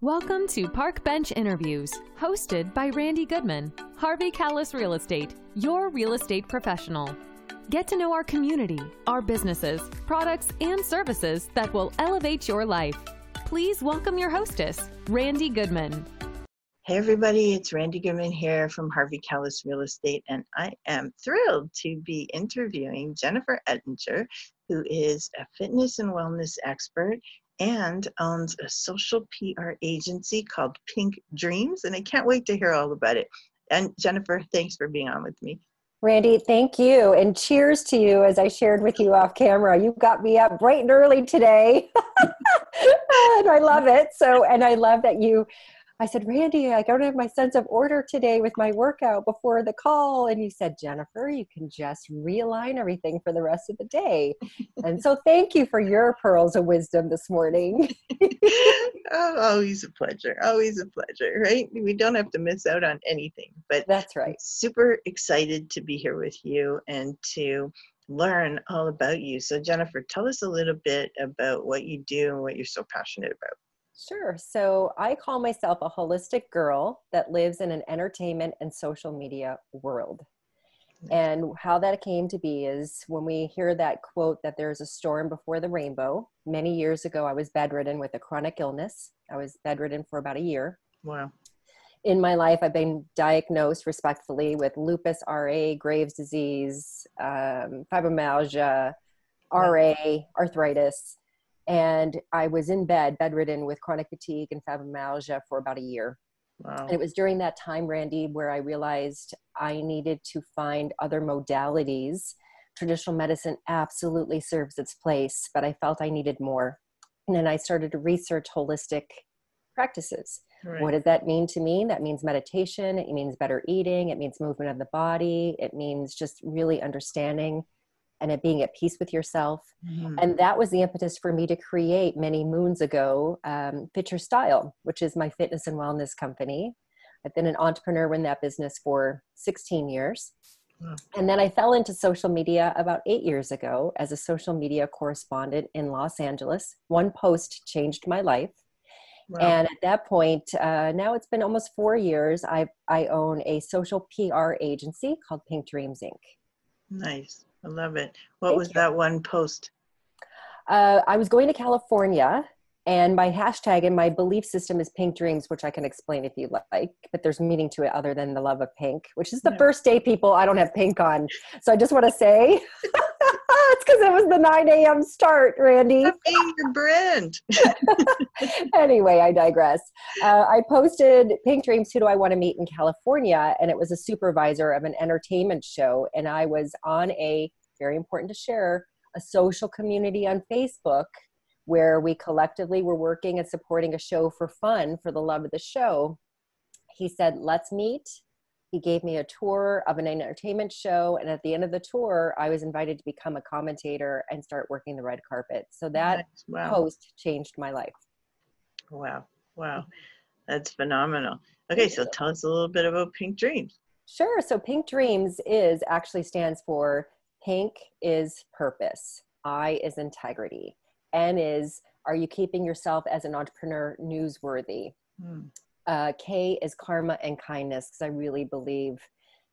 Welcome to Park Bench Interviews, hosted by Randy Goodman, Harvey Kalles Real Estate, your real estate professional. Get to know our community, our businesses, products, and services that will elevate your life. Please welcome your hostess, Randy Goodman. Hey, everybody, it's Randy Goodman here from Harvey Kalles Real Estate, and I am thrilled to be interviewing Jennifer Ettinger, who is a fitness and wellness expert and owns a social PR agency called Pink Dreams. And I can't wait to hear all about it. And Jennifer, thanks for being on with me. Randy, thank you. And cheers to you as I shared with you off camera. You got me up bright and early today. and I love it. So, and I love that you I said, Randy, I don't have my sense of order today with my workout before the call. And you said, Jennifer, you can just realign everything for the rest of the day. and so thank you for your pearls of wisdom this morning. oh, always a pleasure. Always a pleasure, right? We don't have to miss out on anything. But that's right. super excited to be here with you and to learn all about you. So, Jennifer, tell us a little bit about what you do and what you're so passionate about. Sure. So I call myself a holistic girl that lives in an entertainment and social media world. And how that came to be is when we hear that quote that there's a storm before the rainbow. Many years ago, I was bedridden with a chronic illness. I was bedridden for about a year. Wow. In my life, I've been diagnosed respectfully with lupus, RA, Graves' disease, um, fibromyalgia, RA, arthritis and I was in bed, bedridden with chronic fatigue and fibromyalgia for about a year. Wow. And it was during that time, Randy, where I realized I needed to find other modalities. Traditional medicine absolutely serves its place, but I felt I needed more. And then I started to research holistic practices. Right. What does that mean to me? That means meditation, it means better eating, it means movement of the body, it means just really understanding and at being at peace with yourself. Mm-hmm. And that was the impetus for me to create many moons ago um, Fit Your Style, which is my fitness and wellness company. I've been an entrepreneur in that business for 16 years. And then I fell into social media about eight years ago as a social media correspondent in Los Angeles. One post changed my life. Wow. And at that point, uh, now it's been almost four years, I, I own a social PR agency called Pink Dreams Inc. Nice. I love it. What Thank was you. that one post? Uh, I was going to California, and my hashtag and my belief system is pink dreams, which I can explain if you like. But there's meaning to it other than the love of pink, which is the yeah. first day people I don't have pink on. So I just want to say. it's because it was the 9 a.m. start, Randy. your brand. anyway, I digress. Uh, I posted Pink Dreams, Who Do I Want to Meet in California? And it was a supervisor of an entertainment show. And I was on a, very important to share, a social community on Facebook where we collectively were working and supporting a show for fun for the love of the show. He said, Let's meet he gave me a tour of an entertainment show and at the end of the tour i was invited to become a commentator and start working the red carpet. So that wow. post changed my life. Wow wow. That's phenomenal. Okay so tell us a little bit about pink dreams. Sure so pink dreams is actually stands for pink is purpose i is integrity n is are you keeping yourself as an entrepreneur newsworthy? Hmm uh, K is karma and kindness because I really believe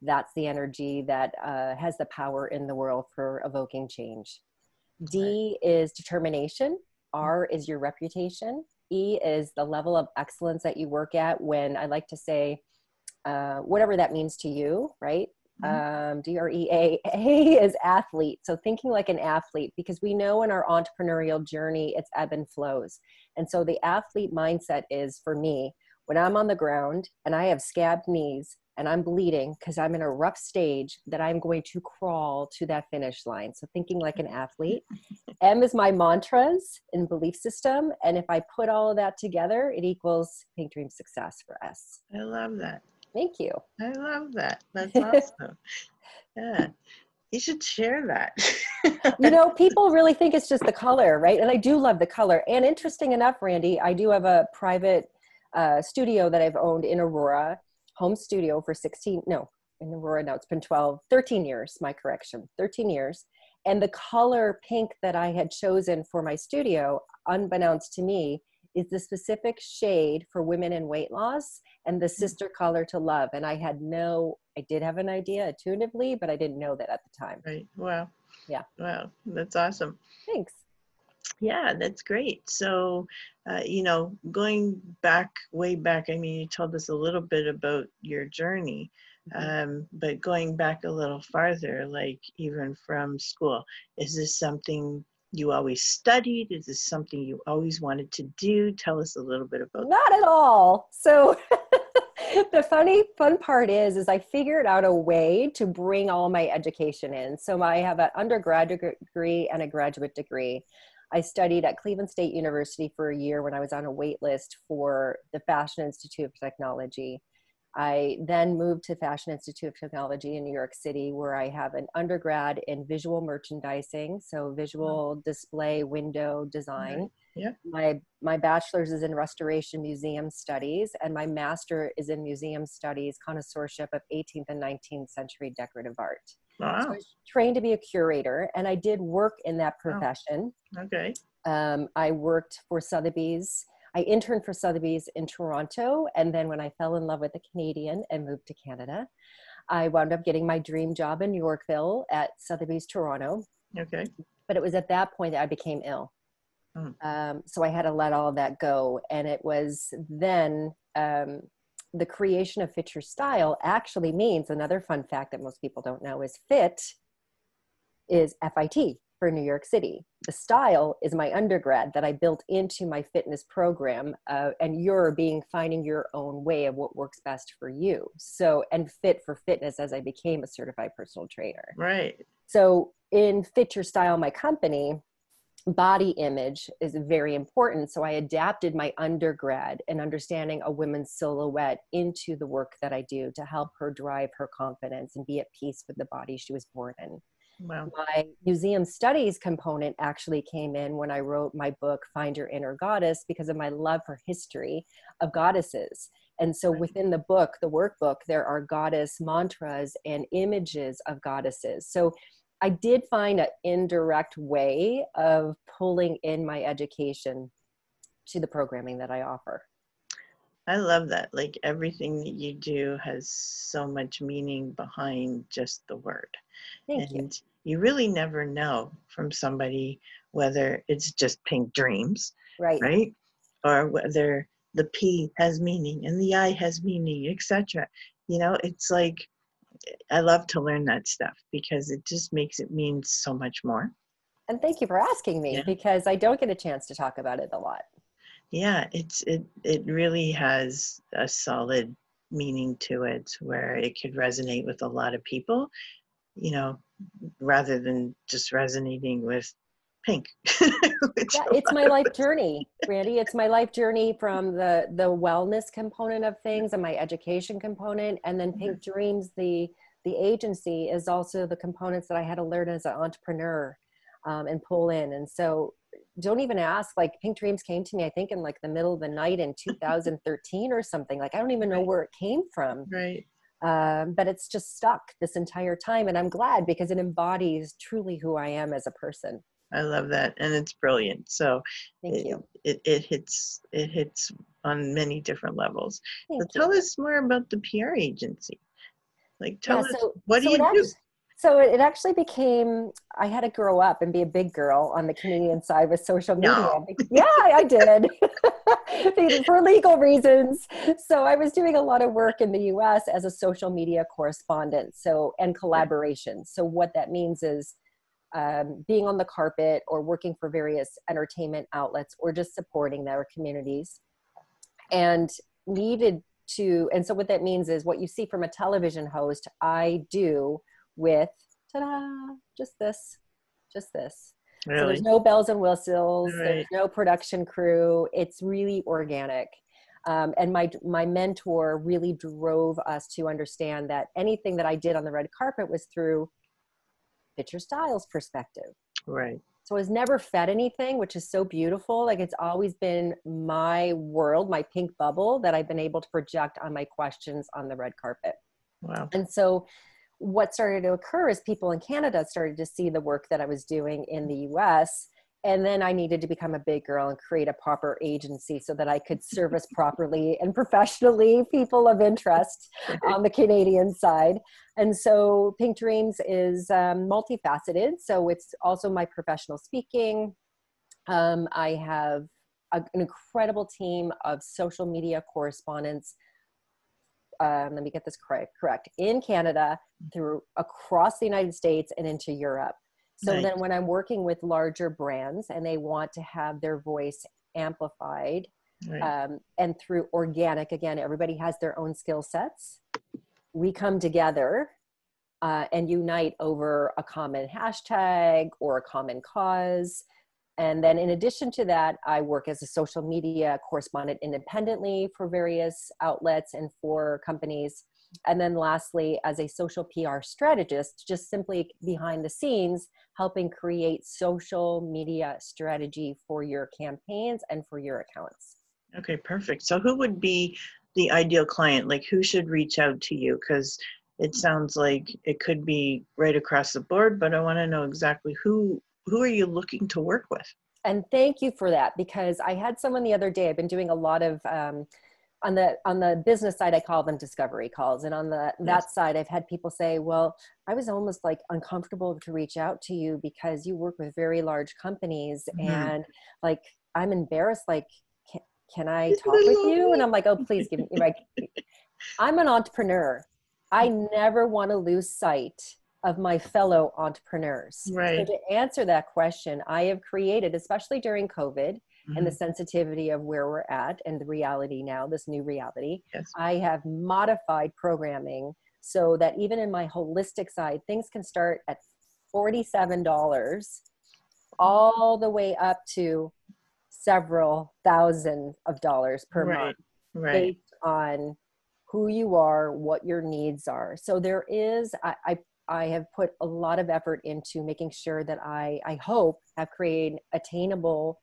that's the energy that uh, has the power in the world for evoking change. D is determination. R is your reputation. E is the level of excellence that you work at when I like to say, uh, whatever that means to you, right? Mm-hmm. Um, D R E A. A is athlete. So thinking like an athlete, because we know in our entrepreneurial journey, it's ebb and flows. And so the athlete mindset is for me, when I'm on the ground and I have scabbed knees and I'm bleeding because I'm in a rough stage, that I'm going to crawl to that finish line. So, thinking like an athlete. M is my mantras and belief system. And if I put all of that together, it equals Pink Dream success for us. I love that. Thank you. I love that. That's awesome. yeah. You should share that. you know, people really think it's just the color, right? And I do love the color. And interesting enough, Randy, I do have a private uh, studio that I've owned in Aurora, home studio for 16, no, in Aurora now it's been 12, 13 years, my correction, 13 years. And the color pink that I had chosen for my studio, unbeknownst to me, is the specific shade for women in weight loss and the Mm. sister color to love. And I had no, I did have an idea intuitively, but I didn't know that at the time. Right. Wow. Yeah. Wow. That's awesome. Thanks. Yeah, that's great. So, uh, you know, going back, way back, I mean, you told us a little bit about your journey, Mhm. um, but going back a little farther, like even from school, is this something you always studied? Is this something you always wanted to do? Tell us a little bit about Not at all. So the funny fun part is is I figured out a way to bring all my education in. So I have an undergraduate degree and a graduate degree. I studied at Cleveland State University for a year when I was on a wait list for the Fashion Institute of Technology. I then moved to Fashion Institute of Technology in New York City, where I have an undergrad in visual merchandising, so visual display window design. Yeah. My my bachelor's is in restoration museum studies, and my master is in museum studies, connoisseurship of 18th and 19th century decorative art. So I Wow. was trained to be a curator, and I did work in that Wow. profession. Okay. Um, I worked for Sotheby's. I interned for Sotheby's in Toronto, and then when I fell in love with a Canadian and moved to Canada, I wound up getting my dream job in New Yorkville at Sotheby's Toronto. Okay. But it was at that point that I became ill. Mm. Um, so I had to let all of that go, and it was then um, the creation of Fit Your Style actually means another fun fact that most people don't know is fit is FIT for New York City. The style is my undergrad that I built into my fitness program, uh, and you're being finding your own way of what works best for you. So, and fit for fitness as I became a certified personal trainer. Right. So, in Fit Your Style, my company, body image is very important. So, I adapted my undergrad and understanding a woman's silhouette into the work that I do to help her drive her confidence and be at peace with the body she was born in Wow. my museum studies component actually came in when I wrote my book, Find Your Inner Goddess, because of my love for history of goddesses. And so within the book, the workbook, there are goddess mantras and images of goddesses. So I did find an indirect way of pulling in my education to the programming that I offer. I love that. Like everything that you do has so much meaning behind just the word. Thank you. and you really never know from somebody whether it's just pink dreams, Right. right? Or whether the P has meaning and the I has meaning, etc. You know, it's like I love to learn that stuff because it just makes it mean so much more. And thank you for asking me Yeah. because I don't get a chance to talk about it a lot. Yeah, it's it it really has a solid meaning to it where it could resonate with a lot of people, you know, rather than just resonating with yeah, it's my life journey, Randy. It's my life journey from the the wellness component of things and my education component, and then Pink Dreams, the the agency, is also the components that I had to learn as an entrepreneur um, and pull in. And so, don't even ask. Like Pink Dreams came to me, I think, in like the middle of the night in 2013 or something. Like I don't even know Right. where it came from, Right. um, but it's just stuck this entire time, and I'm glad because it embodies truly who I am as a person. I love that. And it's brilliant. So Thank it, you. It, it hits it hits on many different levels. Thank so you. tell us more about the PR agency. Like tell Yeah, us so- what do you it do? So it actually became, I had to grow up and be a big girl on the Canadian side with social media. No. Yeah, I did for legal reasons. So I was doing a lot of work in the US as a social media correspondent. So, and collaboration. So what that means is um, being on the carpet or working for various entertainment outlets or just supporting their communities. And needed to and so what that means is what you see from a television host i do with ta-da just this just this. So there's no bells and whistles Right. there's no production crew. It's really organic. Um, and my my mentor really drove us to understand that anything that i did on the red carpet was through Your Styles perspective right. so I was never fed anything, which is so beautiful. Like it's always been my world, my pink bubble that I've been able to project on my questions on the red carpet. Wow. And so what started to occur is people in Canada started to see the work that I was doing in the US and then I needed to become a big girl and create a proper agency so that I could service properly and professionally people of interest on the Canadian side. And so Pink Dreams is um, multifaceted. So it's also my professional speaking. Um, I have a, an incredible team of social media correspondents. Um, let me get this correct. Correct in Canada, through across the United States, and into Europe. So Nice. then when I'm working with larger brands and they want to have their voice amplified Right. um, and through organic, again, everybody has their own skill sets. We come together uh, and unite over a common hashtag or a common cause. And then, in addition to that, I work as a social media correspondent independently for various outlets and for companies. And then, lastly, as a social PR strategist, just simply behind the scenes, helping create social media strategy for your campaigns and for your accounts. Okay, perfect. So who would be the ideal client? Like who should reach out to you? Because it sounds like it could be right across the board, but I want to know exactly who who are you looking to work with? and thank you for that because i had someone the other day i've been doing a lot of um, on the on the business side i call them discovery calls. And on the that side i've had people say well i was almost like uncomfortable to reach out to you because you work with very large companies Mhm. and like i'm embarrassed like can, can i talk with you? And i'm like oh please give me like i'm an entrepreneur. I never want to lose sight of my fellow entrepreneurs. So Right. to answer that question i have created especially during covid and the Mhm. sensitivity of where we're at and the reality now, this new reality, Yes. I have modified programming so that even in my holistic side, things can start at $47 all the way up to several thousand of dollars per Right. month Right. based on who you are, what your needs are. So there is, I, I, I have put a lot of effort into making sure that I, I hope, have created attainable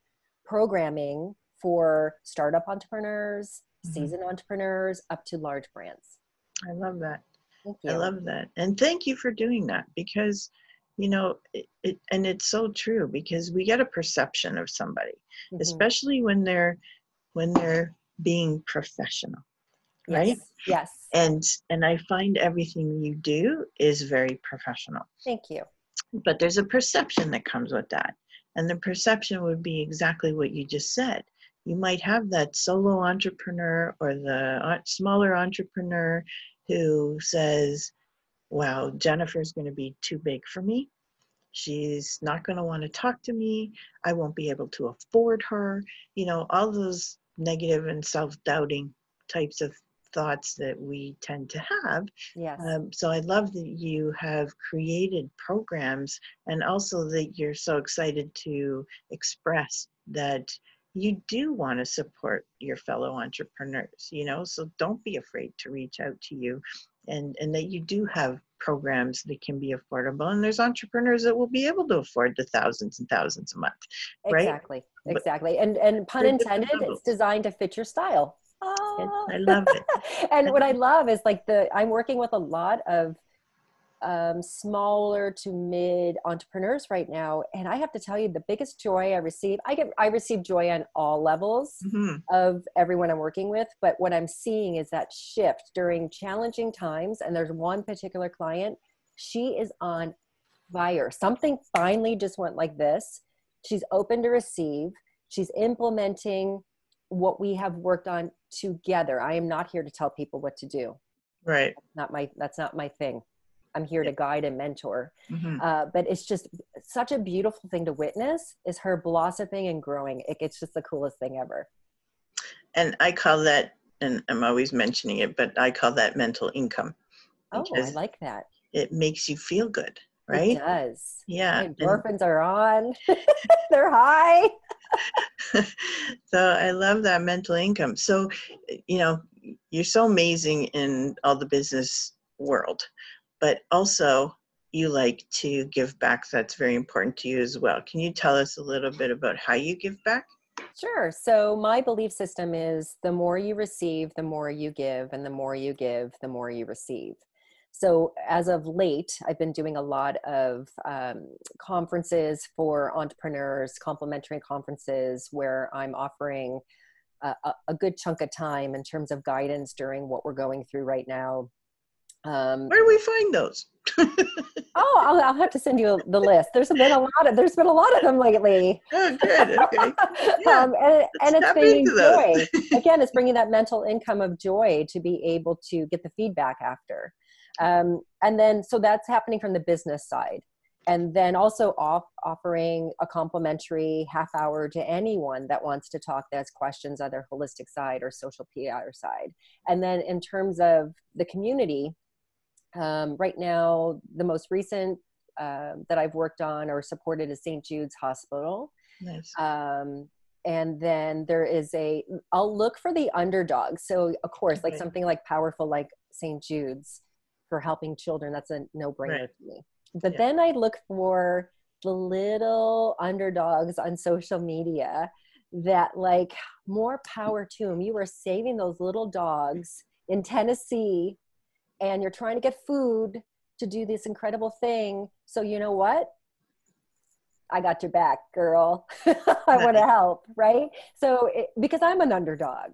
programming for startup entrepreneurs, Mhm. seasoned entrepreneurs, up to large brands. I love that. Thank you. I love that. And thank you for doing that because, you know, it, it and it's so true because we get a perception of somebody, Mhm. especially when they're when they're being professional. right? Yes. Yes. And and I find everything you do is very professional. Thank you. But there's a perception that comes with that. And the perception would be exactly what you just said. You might have that solo entrepreneur or the uh, smaller entrepreneur who says, Wow, Jennifer's going to be too big for me. She's not going to want to talk to me. I won't be able to afford her. You know, all those negative and self doubting types of thoughts that we tend to have. Yes. Um, so I love that you have created programs and also that you're so excited to express that you do want to support your fellow entrepreneurs, you know, so don't be afraid to reach out to you and, and that you do have programs that can be affordable. And there's entrepreneurs that will be able to afford the thousands and thousands a month. right? Exactly. Exactly. And and pun intended, it's designed to fit your style. Ah. I love it. and what I love is like the I'm working with a lot of um, smaller to mid entrepreneurs right now, and I have to tell you, the biggest joy I receive, I get I receive joy on all levels Mhm. of everyone I'm working with, but what I'm seeing is that shift during challenging times. And there's one particular client, she is on fire. Something finally just went like this. She's open to receive. She's implementing what we have worked on together. I am not here to tell people what to do. Right. Not my that's not my thing. I'm here to guide and mentor. Mhm. Uh, but it's just such a beautiful thing to witness is her blossoming and growing. It, it's just the coolest thing ever. And I call that, and I'm always mentioning it, but I call that mental income. Oh, I like that. it makes you feel good, It right? does. Yeah. My and- endorphins are on. They're high. so I love that mental income. So, you know, you're so amazing in all the business world, but also you like to give back. That's very important to you as well. Can you tell us a little bit about how you give back? Sure. So my belief system is the more you receive, the more you give, and the more you give, the more you receive. So, as of late, I've been doing a lot of um, conferences for entrepreneurs, complimentary conferences where I'm offering a, a, good chunk of time in terms of guidance during what we're going through right now. Um, Where do we find those? oh, I'll, I'll, have to send you the list. There's been a lot of there's been a lot of them lately. Oh, good. Okay. Yeah. um, and, and it's bringing joy. Again, it's bringing that mental income of joy to be able to get the feedback after. Um, and then, so that's happening from the business side. And then also off, offering a complimentary half hour to anyone that wants to talk that has questions either holistic side or social PR side. And then in terms of the community, um, right now, the most recent uh, that I've worked on or supported is St. Jude's Hospital. Nice. Um, and then there is a, I'll look for the underdog. So, of course, okay. like something like powerful, like St. Jude's for helping children, that's a no brainer right. to me. But yeah. then I look for the little underdogs on social media that, like, more power to them. You are saving those little dogs in Tennessee and you're trying to get food to do this incredible thing. So, you know what? I got your back, girl. I want to help, right? So, it, because I'm an underdog,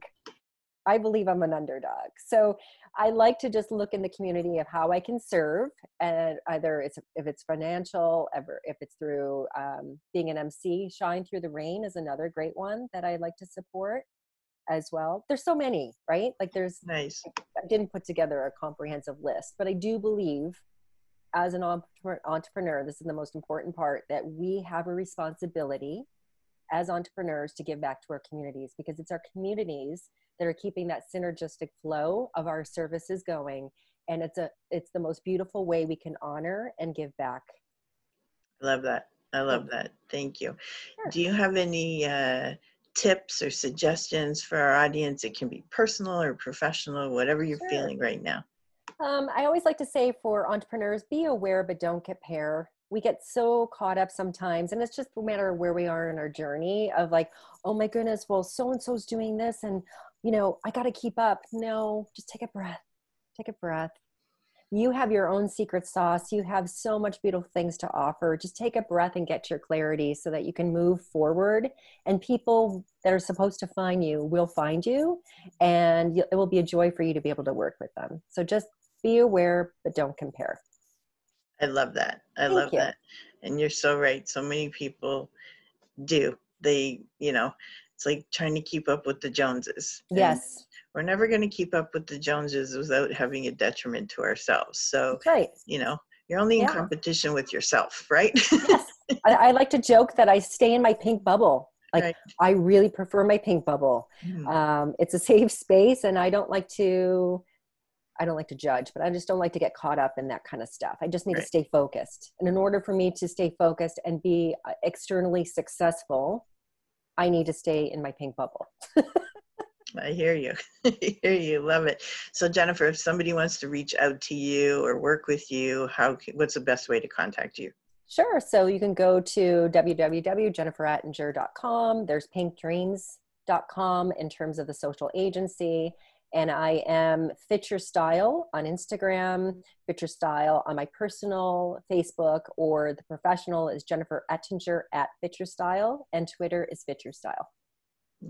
I believe I'm an underdog. So, I like to just look in the community of how I can serve, and either it's if it's financial, ever if it's through um, being an MC. Shine through the rain is another great one that I like to support as well. There's so many, right? Like there's nice. I didn't put together a comprehensive list, but I do believe as an entrepreneur, this is the most important part that we have a responsibility as entrepreneurs to give back to our communities because it's our communities that are keeping that synergistic flow of our services going and it's a it's the most beautiful way we can honor and give back i love that i love that thank you sure. do you have any uh tips or suggestions for our audience? It can be personal or professional, whatever you're sure. feeling right now. Um, I always like to say for entrepreneurs, be aware but don't compare. We get so caught up sometimes, and it's just no matter where we are in our journey of like, oh my goodness, well, so and so's doing this, and you know, I got to keep up. No, just take a breath. Take a breath you have your own secret sauce. You have so much beautiful things to offer. Just take a breath and get your clarity so that you can move forward. And people that are supposed to find you will find you, and it will be a joy for you to be able to work with them. So just be aware, but don't compare. I love that. I Thank love you. that. And you're so right. So many people do. They, you know, it's like trying to keep up with the Joneses. Yes we're never going to keep up with the Joneses without having a detriment to ourselves. So, right. you know, you're only in yeah. competition with yourself, right? yes. I, I, like to joke that I stay in my pink bubble. Like, right. I really prefer my pink bubble. Mm. Um, it's a safe space, and I don't like to. I don't like to judge, but I just don't like to get caught up in that kind of stuff. I just need right. to stay focused. And in order for me to stay focused and be uh, externally successful, I need to stay in my pink bubble. I hear you. I hear you. Love it. So Jennifer, if somebody wants to reach out to you or work with you, how what's the best way to contact you? Sure. So you can go to www.jenniferettinger.com. There's pinkdreams.com in terms of the social agency. And I am Fit Your Style on Instagram, Fit Your Style on my personal Facebook, or the professional is Jennifer Ettinger at Fit Your Style, and Twitter is Fit Your Style.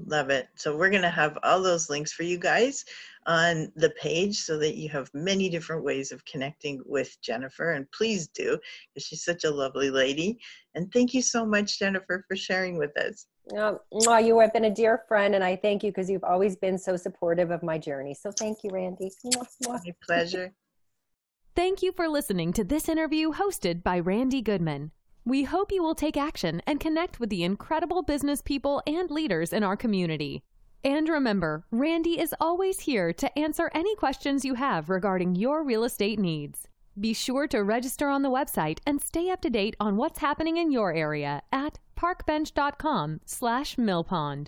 Love it. So we're going to have all those links for you guys on the page so that you have many different ways of connecting with Jennifer. And please do, because she's such a lovely lady. And thank you so much, Jennifer, for sharing with us. Oh, you have been a dear friend, and I thank you because you've always been so supportive of my journey. So thank you, Randy. My pleasure. Thank you for listening to this interview hosted by Randy Goodman. We hope you will take action and connect with the incredible business people and leaders in our community. And remember, Randy is always here to answer any questions you have regarding your real estate needs. Be sure to register on the website and stay up to date on what's happening in your area at parkbench.com slash millpond.